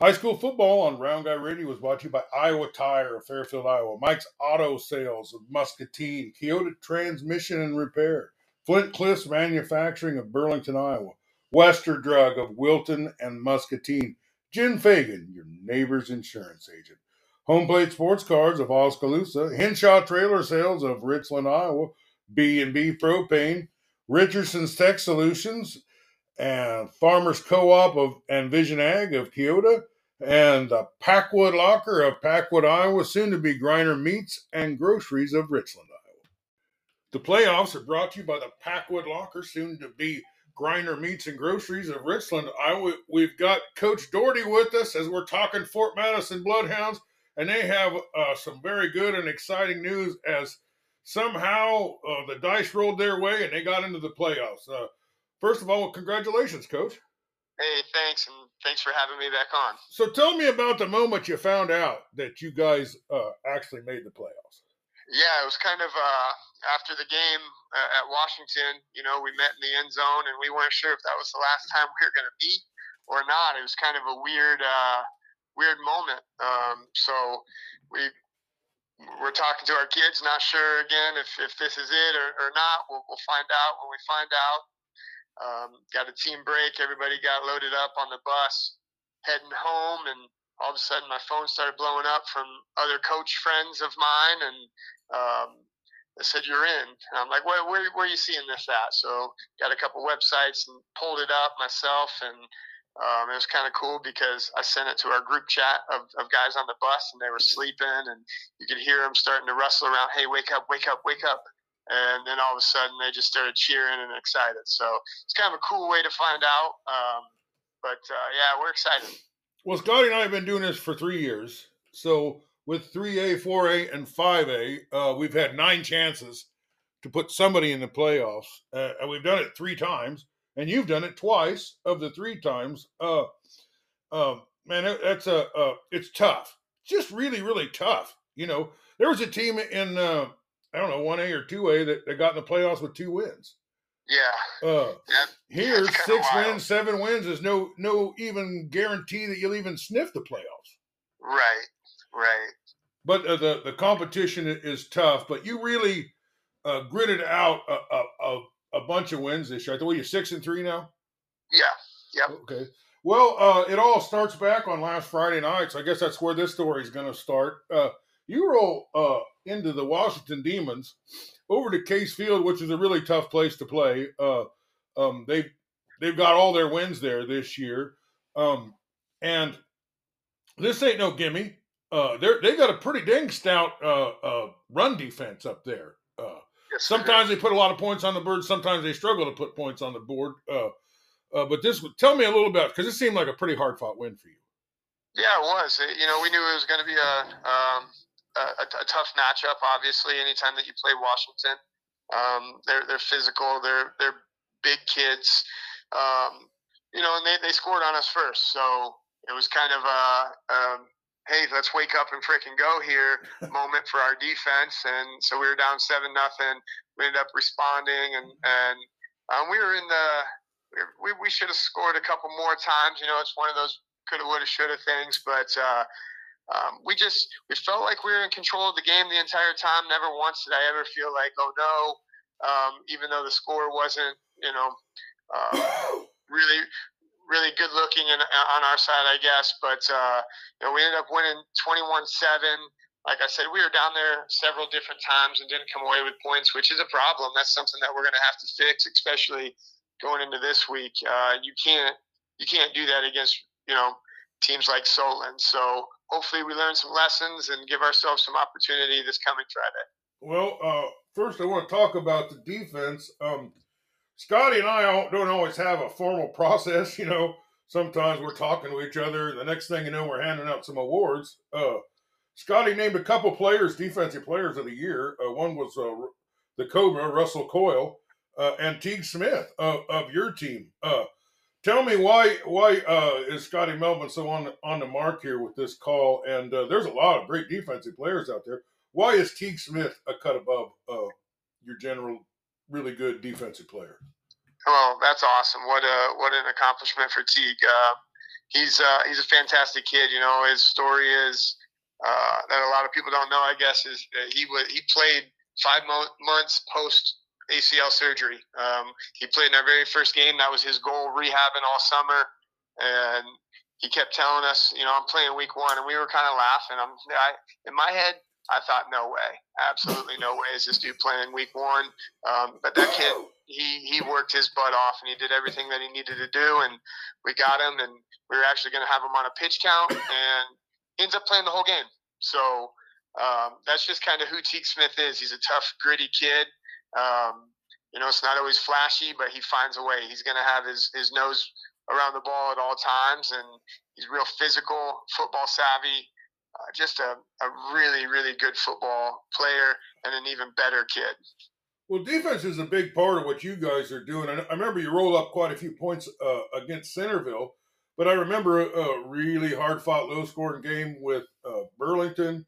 High school football on Round Guy Radio was brought to you by Iowa Tire of Fairfield, Iowa, Mike's Auto Sales of Muscatine, Keota Transmission and Repair, Flint Cliffs Manufacturing of Burlington, Iowa, Wester Drug of Wilton and Muscatine, Jim Fagan, your neighbor's insurance agent, Home Plate Sports Cards of Oskaloosa, Henshaw Trailer Sales of Richland, Iowa, B&B Propane, Richardson's Tech Solutions, and Farmers Co-op of and Vision Ag of Keota, and the Packwood Locker of Packwood, Iowa, soon to be Griner Meats and Groceries of Richland, Iowa. The playoffs are brought to you by the Packwood Locker, soon to be Griner Meats and Groceries of Richland, Iowa. We've got Coach Doherty with us as we're talking Fort Madison Bloodhounds, and they have uh, some very good and exciting news as somehow uh, the dice rolled their way and they got into the playoffs. Uh, First of all, congratulations, Coach. Hey, thanks, and thanks for having me back on. So tell me about the moment you found out that you guys uh, actually made the playoffs. Yeah, it was kind of uh, after the game uh, at Washington. You know, we met in the end zone, and we weren't sure if that was the last time we were going to meet or not. It was kind of a weird, uh, weird moment. Um, so we we're talking to our kids, not sure again if, if this is it or, or not. We'll, we'll find out when we find out. Um, got a team break. Everybody got loaded up on the bus, heading home, and all of a sudden my phone started blowing up from other coach friends of mine, and um, they said you're in. And I'm like, where, where, where are you seeing this at? So got a couple websites and pulled it up myself, and um, it was kind of cool because I sent it to our group chat of, of guys on the bus, and they were sleeping, and you could hear them starting to rustle around. Hey, wake up, wake up, wake up! And then all of a sudden they just started cheering and excited. So it's kind of a cool way to find out. Um, but uh, yeah, we're excited. Well, Scotty and I have been doing this for three years. So with 3A, 4A, and 5A, uh, we've had nine chances to put somebody in the playoffs. Uh, and we've done it three times, and you've done it twice of the three times. Uh, um, man, that's a it's tough. Just really, really tough. You know, there was a team in uh, I don't know, one A or two A that, that got in the playoffs with two wins. Yeah. Uh, here, six wins, seven wins is no no even guarantee that you'll even sniff the playoffs. Right. Right. But uh, the the competition is tough. But you really uh, gritted out a, a, a, bunch of wins this year. I think you're six and three now. Yeah. Yep. Okay. Well, uh, it all starts back on last Friday night, so I guess that's where this story is going to start. Uh, you roll uh, into the Washington Demons over to Case Field, which is a really tough place to play. Uh, um, they've they've got all their wins there this year, um, and this ain't no gimme. Uh, they they got a pretty dang stout uh, uh, run defense up there. Uh, yes, sometimes they put a lot of points on the board. Sometimes they struggle to put points on the board. Uh, uh, but this, tell me a little about because it seemed like a pretty hard fought win for you. Yeah, it was. You know, we knew it was going to be a um, a, a, tough matchup. Obviously, anytime that you play Washington, um, they're they're physical. They're they're big kids. Um, you know, and they, they scored on us first, so it was kind of a, um, hey, let's wake up and freaking go here moment for our defense. And so we were down seven nothing. We ended up responding, and and um, we were in the we, we should have scored a couple more times. You know, it's one of those coulda, woulda, shoulda things, but. Uh, um, we just we felt like we were in control of the game the entire time. Never once did I ever feel like, oh no, um, even though the score wasn't, you know, uh, really really good looking in, on our side, I guess. But uh, you know, we ended up winning 21-7. Like I said, we were down there several different times and didn't come away with points, which is a problem. That's something that we're going to have to fix, especially going into this week. Uh, you can't you can't do that against you know teams like Solon. So hopefully we learn some lessons and give ourselves some opportunity this coming Friday. Well, uh, first I want to talk about the defense. Um, Scotty and I don't always have a formal process. You know, sometimes we're talking to each other. The next thing you know, we're handing out some awards. Uh, Scotty named a couple players defensive players of the year. Uh, one was uh, the Cobra, Russell Coyle, uh, and Teague Smith of your team. Tell me why why uh, is Scotty Melvin so on on the mark here with this call? And uh, there's a lot of great defensive players out there. Why is Teague Smith a cut above uh, your general really good defensive player? Well, that's awesome. What a what an accomplishment for Teague. Uh, he's uh, he's a fantastic kid. You know, his story is uh, that a lot of people don't know. I guess is he was he played five mo- months post ACL surgery. Um, he played in our very first game. That was his goal, rehabbing all summer, and he kept telling us, you know, I'm playing week one, and we were kind of laughing. I'm, I, in my head, I thought, no way, absolutely no way is this dude playing week one. Um, but that kid, he he worked his butt off, and he did everything that he needed to do, and we got him, and we were actually going to have him on a pitch count, and he ends up playing the whole game. So um, that's just kind of who Teague Smith is. He's a tough, gritty kid. Um, you know, it's not always flashy, but he finds a way. He's going to have his, his nose around the ball at all times, and he's real physical, football savvy. Uh, just a, a really, really good football player and an even better kid. Well, defense is a big part of what you guys are doing. I remember you roll up quite a few points uh, against Centerville, but I remember a, a really hard fought, low scoring game with uh, Burlington,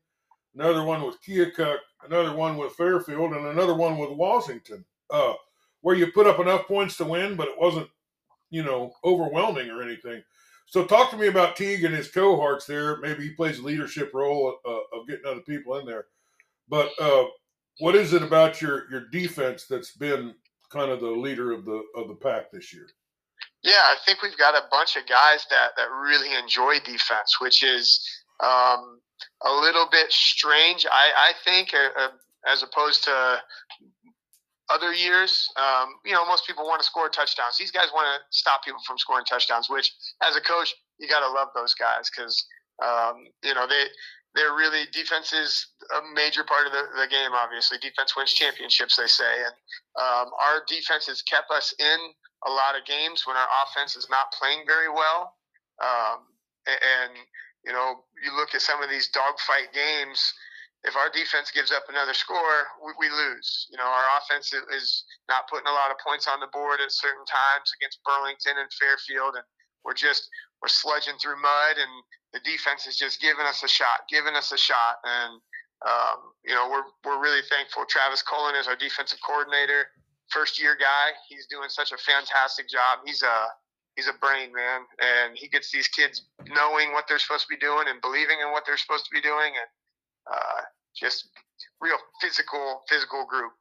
another one with Keokuk, another one with Fairfield, and another one with Washington, uh, where you put up enough points to win, but it wasn't, you know, overwhelming or anything. So talk to me about Teague and his cohorts there. Maybe he plays a leadership role uh, of getting other people in there. But uh, what is it about your your defense that's been kind of the leader of the of the pack this year? Yeah, I think we've got a bunch of guys that that really enjoy defense, which is um, a little bit strange. I I think uh, uh as opposed to other years, um, you know, most people want to score touchdowns. These guys want to stop people from scoring touchdowns. Which, as a coach, you got to love those guys because um, you know they they're really defense is a major part of the, the game. Obviously, defense wins championships, they say, and um, our defense has kept us in a lot of games when our offense is not playing very well. Um, and you know, you look at some of these dogfight games if our defense gives up another score, we, we, lose. You know, our offense is not putting a lot of points on the board at certain times against Burlington and Fairfield, and we're just we're sludging through mud, and the defense is just giving us a shot, giving us a shot, and um, you know we're we're really thankful. Travis Cullen is our defensive coordinator, first year guy. He's doing such a fantastic job. He's a he's a brain man, and he gets these kids knowing what they're supposed to be doing and believing in what they're supposed to be doing, and uh, just real physical, physical group.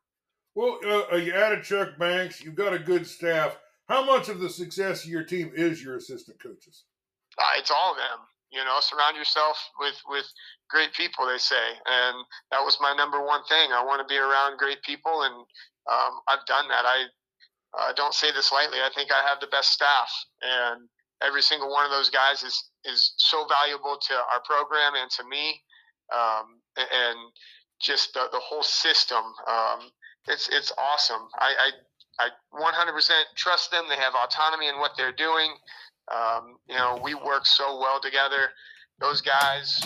Well, uh, you added Chuck Banks. You've got a good staff. How much of the success of your team is your assistant coaches? Uh, it's all of them. You know, surround yourself with with great people. They say, and that was my number one thing. I want to be around great people, and um, I've done that. I uh, don't say this lightly. I think I have the best staff, and every single one of those guys is is so valuable to our program and to me um, and just the, the whole system. Um, it's it's awesome. I, I, I 100% trust them. They have autonomy in what they're doing. Um, you know, we work so well together. Those guys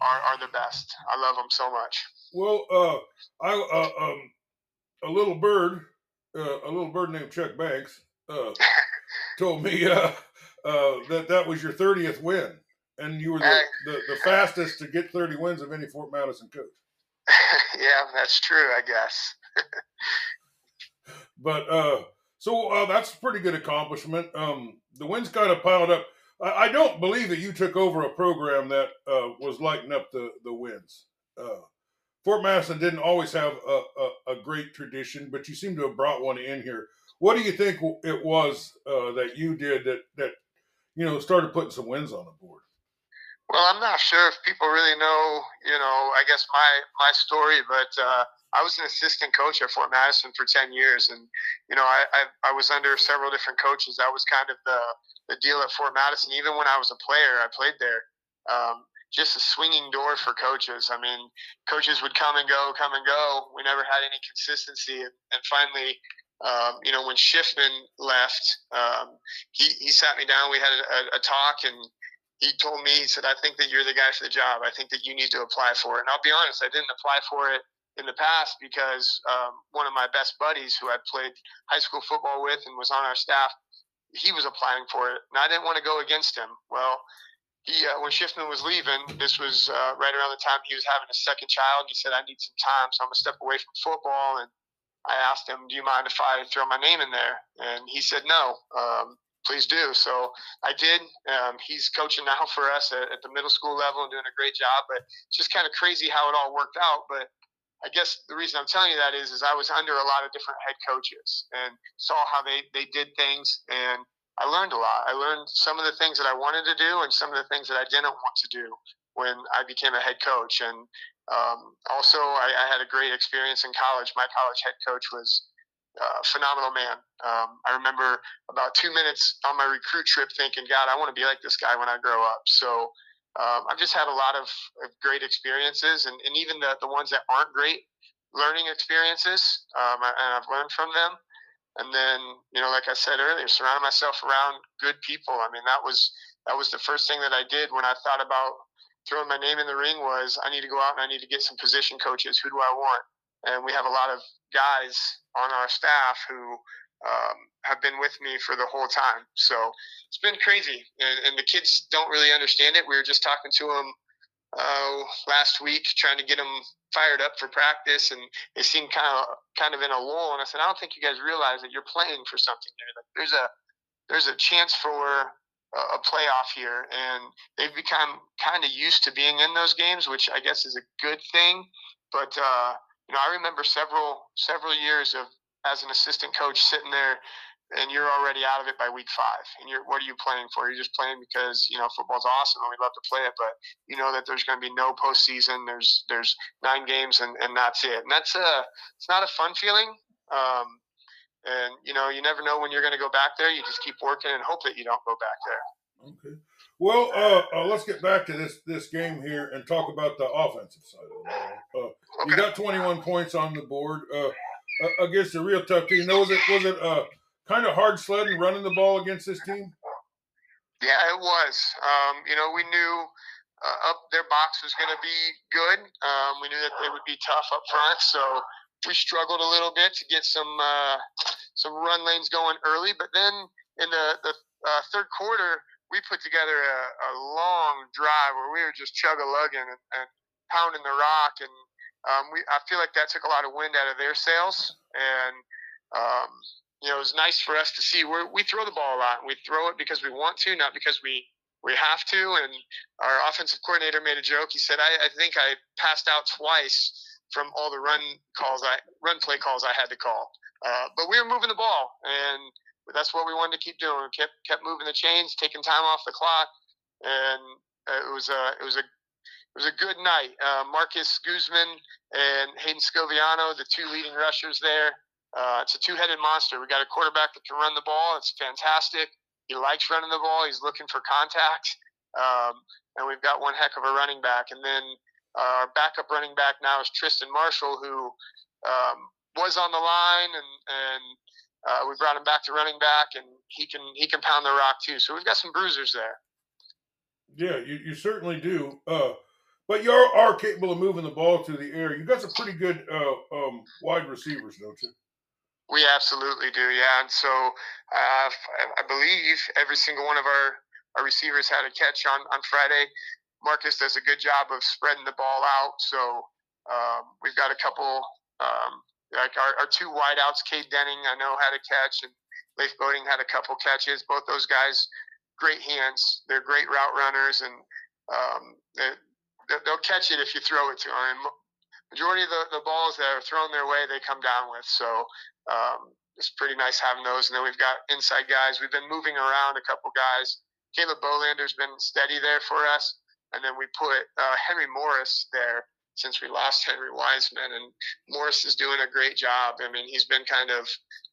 are, are the best. I love them so much. Well, uh, I uh, um, a little bird, uh, a little bird named Chuck Banks, uh, told me uh, uh, that that was your 30th win and you were the, the, the, fastest to get 30 wins of any Fort Madison coach. yeah, that's true, I guess. but uh, so uh, that's a pretty good accomplishment. Um, the wins kind of piled up. I, I, don't believe that you took over a program that uh, was lighting up the the wins. Fort Madison didn't always have a, a, a, great tradition, but you seem to have brought one in here. What do you think it was uh, that you did that that you know started putting some wins on the board? Well, I'm not sure if people really know, you know, I guess my my story, but uh, I was an assistant coach at Fort Madison for 10 years, and you know, I, I, I was under several different coaches. That was kind of the the deal at Fort Madison. Even when I was a player, I played there. Um, just a swinging door for coaches. I mean, coaches would come and go, come and go. We never had any consistency, and, finally. Um, you know, when Schiffman left, um, he, he sat me down. We had a, a, a talk, and he told me, he said, I think that you're the guy for the job. I think that you need to apply for it. And I'll be honest, I didn't apply for it in the past because um, one of my best buddies who I played high school football with and was on our staff, he was applying for it. And I didn't want to go against him. Well, he, uh, when Schiffman was leaving, this was uh, right around the time he was having a second child. He said, I need some time, so I'm going to step away from football. And I asked him, Do you mind if I throw my name in there? And he said, No. Um, please do. So I did. Um, he's coaching now for us at, at, the middle school level and doing a great job. But it's just kind of crazy how it all worked out. But I guess the reason I'm telling you that is, is I was under a lot of different head coaches and saw how they, they did things. And I learned a lot. I learned some of the things that I wanted to do and some of the things that I didn't want to do when I became a head coach. And um, also, I, I, had a great experience in college. My college head coach was a phenomenal man. Um, I remember about two minutes on my recruit trip thinking, God, I want to be like this guy when I grow up. So um, I've just had a lot of, of great experiences, and, and, even the, the ones that aren't great learning experiences, um, and I've learned from them. And then, you know, like I said earlier, surrounding myself around good people. I mean, that was that was the first thing that I did when I thought about throwing my name in the ring. Was I need to go out and I need to get some position coaches. Who do I want? And we have a lot of guys on our staff who um, have been with me for the whole time. So it's been crazy, and, and, the kids don't really understand it. We were just talking to them uh, last week, trying to get them fired up for practice, and they seemed kind of kind of in a lull. And I said, I don't think you guys realize that you're playing for something there. Like there's a there's a chance for a playoff here, and they've become kind of used to being in those games, which I guess is a good thing. But uh, you know, I remember several several years of as an assistant coach sitting there and you're already out of it by week five. And you're what are you playing for? You're just playing because you know football's awesome and we love to play it, but you know that there's going to be no postseason. There's there's nine games and, and that's it. And that's a it's not a fun feeling. Um, and you know you never know when you're going to go back there. You just keep working and hope that you don't go back there. Okay. Well, uh, uh, let's get back to this this game here and talk about the offensive side of the. Uh, okay. You got 21 points on the board uh, against a real tough team. was it was it uh, kind of hard sledding running the ball against this team? Yeah, it was. Um, you know, we knew uh, up their box was going to be good. Um, we knew that they would be tough up front, so we struggled a little bit to get some some run lanes going early. But then in the the third quarter we put together a, a long drive where we were just chug a lugging and, and, pounding the rock, and um, we I feel like that took a lot of wind out of their sails, and um, you know it was nice for us to see where we throw the ball a lot. We throw it because we want to, not because we we have to. And our offensive coordinator made a joke. He said, "I, I think I passed out twice." From all the run calls, I run play calls I had to call, uh, but we were moving the ball, and that's what we wanted to keep doing. We kept kept moving the chains, taking time off the clock, and it was a it was a it was a good night. Uh, Marcus Guzman and Hayden Scoviano, the two leading rushers there. Uh, it's a two-headed monster. We got a quarterback that can run the ball. It's fantastic. He likes running the ball. He's looking for contact. Um, and we've got one heck of a running back. And then uh, our backup running back now is Tristan Marshall, who um, was on the line and, and uh, we brought him back to running back, and he can he can pound the rock too. So we've got some bruisers there. Yeah, you, you certainly do. Uh, but you are, are, capable of moving the ball to the air. You've got some pretty good uh, um, wide receivers, don't you? We absolutely do, yeah. And so uh, I believe every single one of our, our receivers had a catch on, on Friday. Marcus does a good job of spreading the ball out. So um, we've got a couple um, like our, our two wideouts, Cade Denning, I know had a catch, and Leif Bowden had a couple catches. Both those guys, great hands. They're great route runners, and um, they, they'll catch it if you throw it to them. And majority of the, the balls that are thrown their way, they come down with. So um, it's pretty nice having those. And then we've got inside guys. We've been moving around a couple guys. Caleb Bolander's been steady there for us. And then we put uh, Henry Morris there since we lost Henry Wiseman, and Morris is doing a great job. I mean, he's been kind of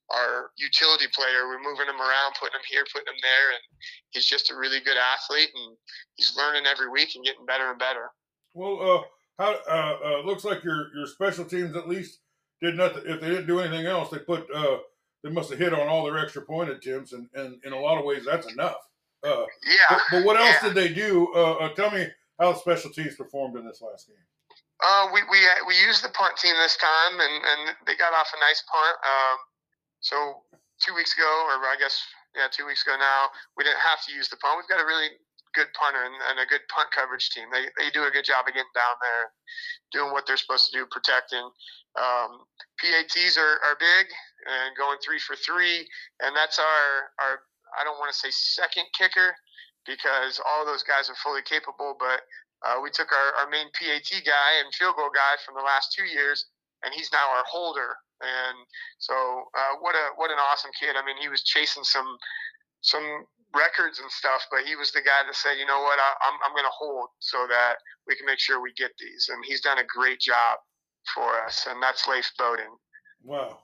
our utility player. We're moving him around, putting him here, putting him there, and he's just a really good athlete, and he's learning every week and getting better and better. Well, uh, how uh, uh, looks like your your special teams at least did nothing. If they didn't do anything else, they put uh, they must have hit on all their extra point attempts, and, and in a lot of ways, that's enough. Uh, yeah. But, but what else yeah. did they do? Uh, uh, tell me how special teams performed in this last game. Uh, we we we used the punt team this time, and, and they got off a nice punt. Um, so two weeks ago, or I guess yeah, two weeks ago now, we didn't have to use the punt. We've got a really good punter and, and a good punt coverage team. They they do a good job of getting down there, doing what they're supposed to do, protecting. Um, PATs are, are big and going three for three, and that's our our I don't want to say second kicker because all those guys are fully capable, but uh, we took our, our main PAT guy and field goal guy from the last two years, and he's now our holder. And so, uh, what a what an awesome kid! I mean, he was chasing some some records and stuff, but he was the guy that said, you know what, I, I'm I'm going to hold so that we can make sure we get these, and he's done a great job for us, and that's Leif Bowden. Wow,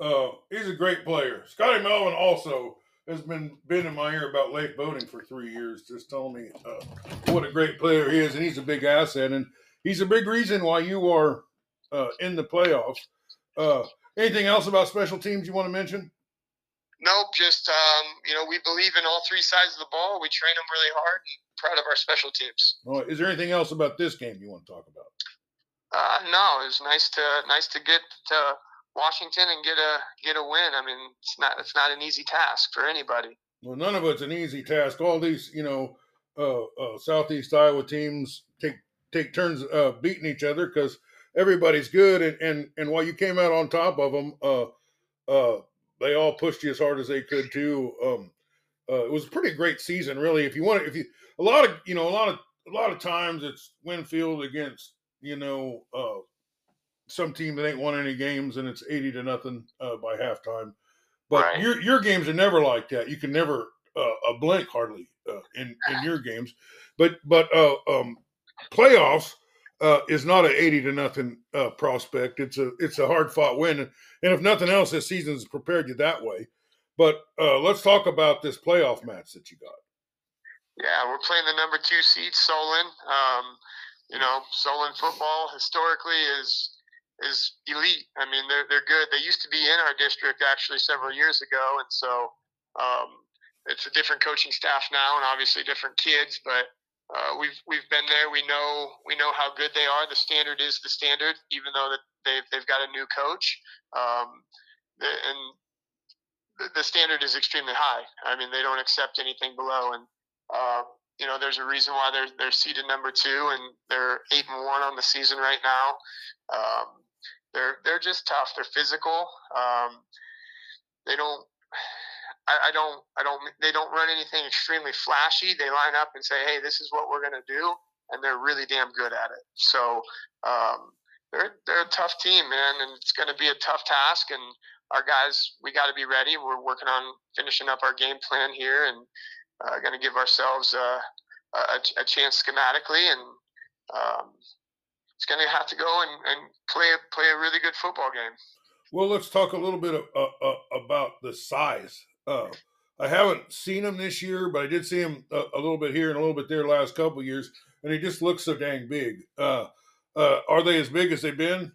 uh, he's a great player. Scotty Melvin also has been been in my ear about Leif Bowden for three years, just telling me uh, what a great player he is, and he's a big asset, and he's a big reason why you are uh, in the playoffs. Uh, anything else about special teams you want to mention? Nope, just um, you know we believe in all three sides of the ball. We train them really hard. And proud of our special teams. Well, is there anything else about this game you want to talk about? Uh, no, it was nice to nice to get to Washington and get a get a win. I mean, it's not it's not an easy task for anybody. Well, none of it's an easy task. All these, you know, uh, uh, Southeast Iowa teams take take turns uh, beating each other because everybody's good, and, and and while you came out on top of them, uh, uh, they all pushed you as hard as they could too. Um, uh, it was a pretty great season, really. If you want, if you a lot of you know a lot of a lot of times it's Winfield against you know uh, some team that ain't won any games and it's eighty to nothing uh, by halftime. But Right. your your games are never like that. You can never uh, a blink hardly uh, in in your games. But but uh, um, playoffs uh, is not an eighty to nothing uh, prospect. It's a it's a hard fought win, and if nothing else, this season's prepared you that way. But uh, let's talk about this playoff match that you got. Yeah, we're playing the number two seed, Solon. Um, you know, Solon football historically is is elite. I mean, they're they're good. They used to be in our district actually several years ago, and so um, it's a different coaching staff now, and obviously different kids. But uh, we've we've been there. We know we know how good they are. The standard is the standard, even though that they've they've got a new coach. Um, and the, the standard is extremely high. I mean, they don't accept anything below, and uh, you know, there's a reason why they're they're seeded number two, and they're eight and one on the season right now. Um, they're they're just tough. They're physical. Um, they don't. I, I don't. I don't. They don't run anything extremely flashy. They line up and say, "Hey, this is what we're gonna do," and they're really damn good at it. So um, they're they're a tough team, man, and it's gonna be a tough task. And our guys, we got to be ready. We're working on finishing up our game plan here, and uh, going to give ourselves uh, a, a chance schematically, and um, it's going to have to go and, and play play a really good football game. Well, let's talk a little bit of, uh, uh, about the size. Uh, I haven't seen him this year, but I did see him a, a little bit here and a little bit there last couple years, and he just looks so dang big. Uh, uh, are they as big as they've been?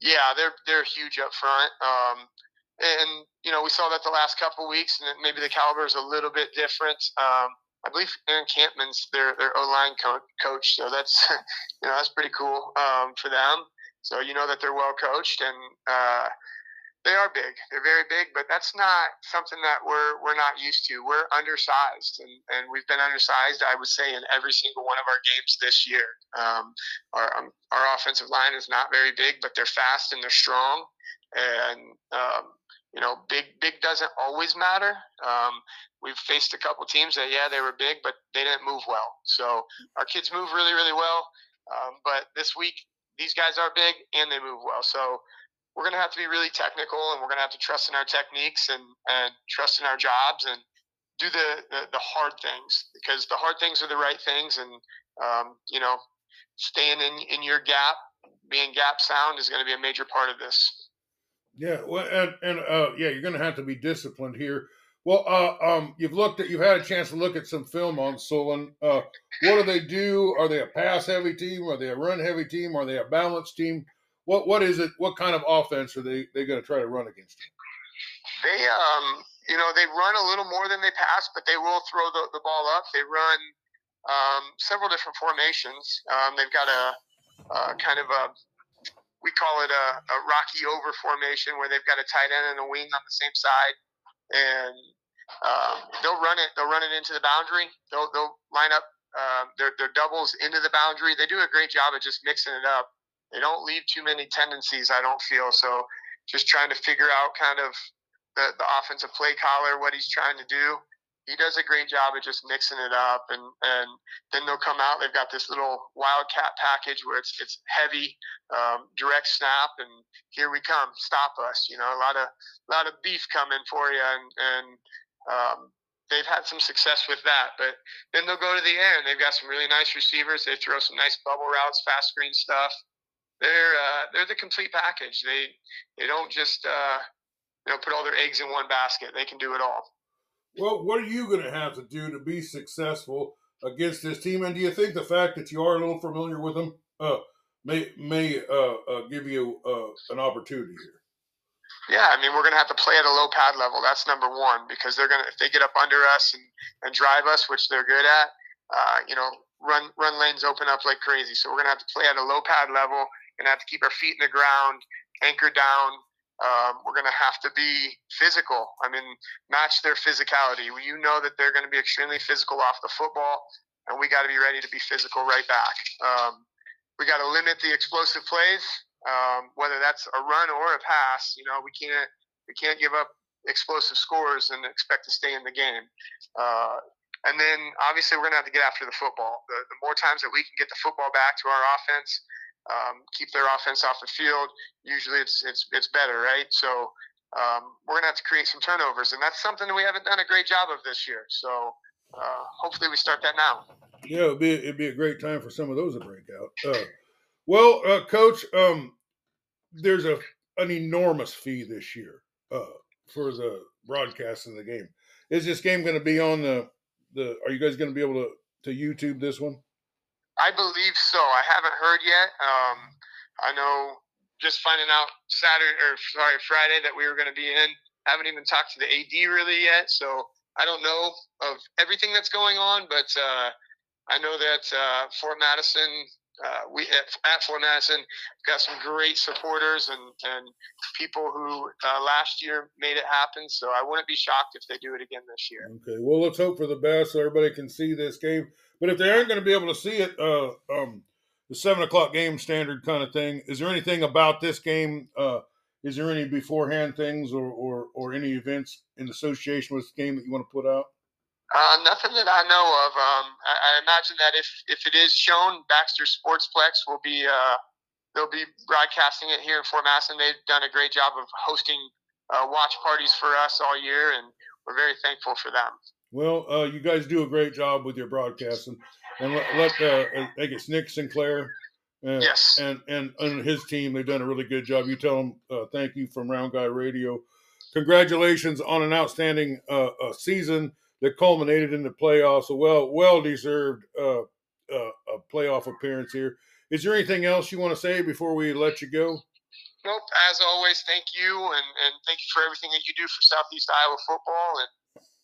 Yeah, they're they're huge up front. Um, and you know we saw that the last couple weeks, and maybe the caliber is a little bit different. Um, I believe Aaron Kampman's their their O line co- coach, so that's you know that's pretty cool um, for them. So you know that they're well coached, and uh, they are big. They're very big, but that's not something that we're we're not used to. We're undersized, and, and we've been undersized. I would say in every single one of our games this year. Um, our um, our offensive line is not very big, but they're fast and they're strong, and um, you know, big big doesn't always matter. Um, we've faced a couple teams that yeah they were big, but they didn't move well. So our kids move really really well. Um, but this week these guys are big and they move well. So we're going to have to be really technical and we're going to have to trust in our techniques and, and trust in our jobs and do the, the, the hard things because the hard things are the right things. And, um, you know, staying in, in your gap, being gap sound is going to be a major part of this. Yeah, well, and, and uh, yeah, you're going to have to be disciplined here. Well, uh, um, you've looked at, you've had a chance to look at some film on Solon. Uh, what do they do? Are they a pass heavy team? Are they a run heavy team? Are they a balanced team? What what is it? What kind of offense are they they going to try to run against you? They, um, you know, they run a little more than they pass, but they will throw the, the ball up. They run um, several different formations. Um, they've got a, a kind of a we call it a, a rocky over formation where they've got a tight end and a wing on the same side, and um, they'll run it. They'll run it into the boundary. They'll they'll line up um, their their doubles into the boundary. They do a great job of just mixing it up. They don't leave too many tendencies. I don't feel so. Just trying to figure out kind of the, the offensive play caller what he's trying to do he does a great job of just mixing it up and and then they'll come out they've got this little wildcat package where it's it's heavy um, direct snap and here we come stop us you know a lot of a lot of beef coming for you and and um, they've had some success with that but then they'll go to the air and they've got some really nice receivers they throw some nice bubble routes fast screen stuff they're uh, they're the complete package they they don't just uh, you know put all their eggs in one basket they can do it all well, what are you going to have to do to be successful against this team? And do you think the fact that you are a little familiar with them uh, may may uh, uh, give you uh, an opportunity here? Yeah, I mean we're going to have to play at a low pad level. That's number one because they're going to if they get up under us and, and drive us, which they're good at. Uh, you know, run run lanes open up like crazy. So we're going to have to play at a low pad level and have to keep our feet in the ground, anchor down, um, we're going to have to be physical. I mean, match their physicality. You know that they're going to be extremely physical off the football, and we got to be ready to be physical right back. Um, we got to limit the explosive plays, um, whether that's a run or a pass. You know, we can't we can't give up explosive scores and expect to stay in the game. Uh, and then obviously we're going to have to get after the football. The, the more times that we can get the football back to our offense, um, keep their offense off the field, usually it's it's it's better, right? So um, we're gonna have to create some turnovers, and that's something that we haven't done a great job of this year. So uh, hopefully we start that now. Yeah, it'd be it'd be a great time for some of those to break out. Uh, well, uh, coach, um, there's a an enormous fee this year uh, for the broadcast of the game. Is this game going to be on the the? Are you guys going to be able to to YouTube this one? I believe so. I haven't heard yet. Um, I know just finding out Saturday or sorry Friday that we were going to be in. Haven't even talked to the AD really yet, so I don't know of everything that's going on. But uh, I know that uh, Fort Madison, uh, we at, at, Fort Madison got some great supporters and and people who uh, last year made it happen. So I wouldn't be shocked if they do it again this year. Okay, well let's hope for the best so everybody can see this game. But if they aren't going to be able to see it, uh, um, the seven o'clock game standard kind of thing, is there anything about this game? Uh, is there any beforehand things or, or, or any events in association with the game that you want to put out? Uh, nothing that I know of. Um, I, I, imagine that if, if it is shown, Baxter Sportsplex will be uh, they'll be broadcasting it here in Fort Madison. They've done a great job of hosting uh, watch parties for us all year, and we're very thankful for them. Well, uh, you guys do a great job with your broadcasting, and let, let uh, I think it's Nick Sinclair. Uh, yes. And, and and his team, they've done a really good job. You tell them uh, thank you from Round Guy Radio. Congratulations on an outstanding uh, uh, season that culminated in the playoffs. A well well deserved uh, uh, playoff appearance here. Is there anything else you want to say before we let you go? Nope. As always, thank you, and, and thank you for everything that you do for Southeast Iowa football. And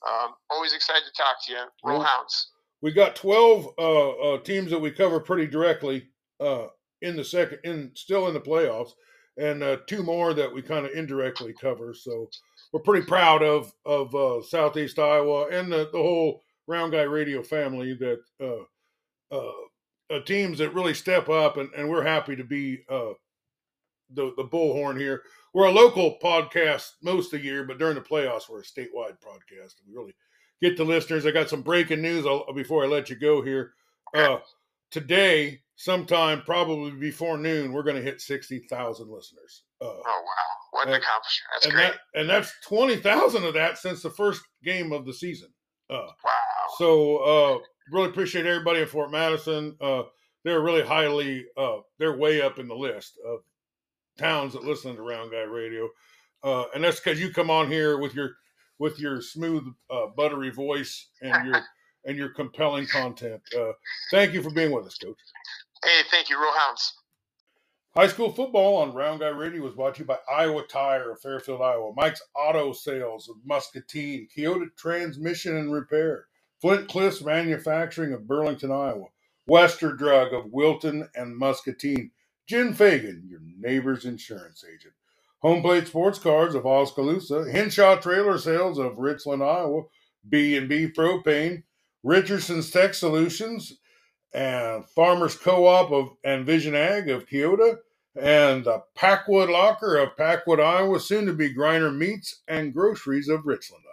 um, always excited to talk to you. Roll Hounds. We got 12 uh, uh, teams that we cover pretty directly uh, in the second, in still in the playoffs, and uh, two more that we kind of indirectly cover. So we're pretty proud of of uh, Southeast Iowa and the, the whole Round Guy Radio family that uh, teams that really step up, and, and we're happy to be the the bullhorn here we're a local podcast most of the year, but during the playoffs, we're a statewide podcast. We really get the listeners. I got some breaking news I'll, before I let you go here. Uh, today, sometime probably before noon, we're going to hit 60,000 listeners. Uh, oh, wow. What an and, accomplishment. That's and great. That, and that's 20,000 of that since the first game of the season. Uh, wow. So, uh, really appreciate everybody in Fort Madison. Uh, they're really highly, uh, they're way up in the list of towns that listen to Round Guy Radio, uh, and that's because you come on here with your with your smooth, uh, buttery voice and your and your compelling content. Uh, thank you for being with us, Coach. Hey, thank you, Roll Hounds. High school football on Round Guy Radio was brought to you by Iowa Tire of Fairfield, Iowa, Mike's Auto Sales of Muscatine, Keota Transmission and Repair, Flint Cliffs Manufacturing of Burlington, Iowa, Wester Drug of Wilton and Muscatine, Jen Fagan, your neighbor's insurance agent. Home Plate Sports Cards of Oskaloosa, Henshaw Trailer Sales of Richland, Iowa, B&B Propane, Richardson's Tech Solutions, and Farmers Co-op of and Vision Ag of Keota, and the Packwood Locker of Packwood, Iowa, soon to be Griner Meats and Groceries of Richland.